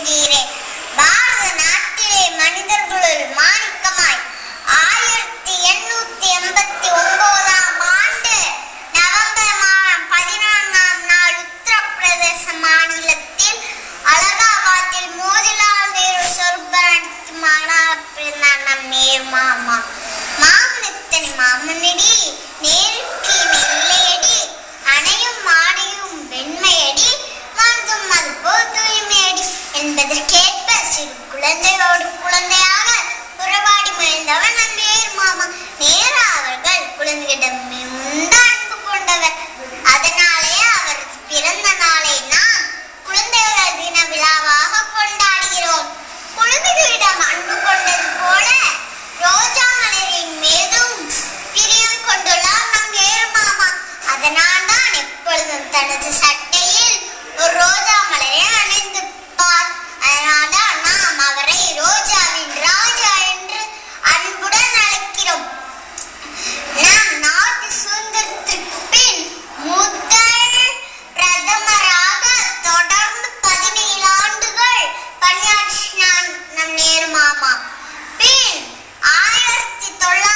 இருந்தீரே பாரத ஆயிரத்தி எண்ணூத்தி எண்பத்தி ஒன்பதாம் ஆண்டு நாள் உத்தரப்பிரதேச மாநிலத்தில் அலகாபாத்தில் மோதிலால் மாமா. மாமனத்தனி மாமனடி. என்பதற்கேற்ப சிறு குழந்தையோடு குழந்தையாக உறவாடி மகிழ்ந்தவன் அந்நேர் மாமா. நேரா அவர்கள் குழந்தையிடம் மிகுந்த அன்பு கொண்டவர். அதனாலே அவர் பிறந்த நாளை நாம் குழந்தைகள் தின விழாவாக கொண்டாடுகிறோம். குழந்தைகளிடம் அன்பு கொண்டது போல ரோஜா மலரின் மீதும் பிரியம் கொண்டுள்ளார் நம் ஏறு மாமா. அதனால் தான் எப்பொழுதும் தனது சட்டை ஆமா. பின் ஆயிரத்தி தொள்ளாயிரத்தி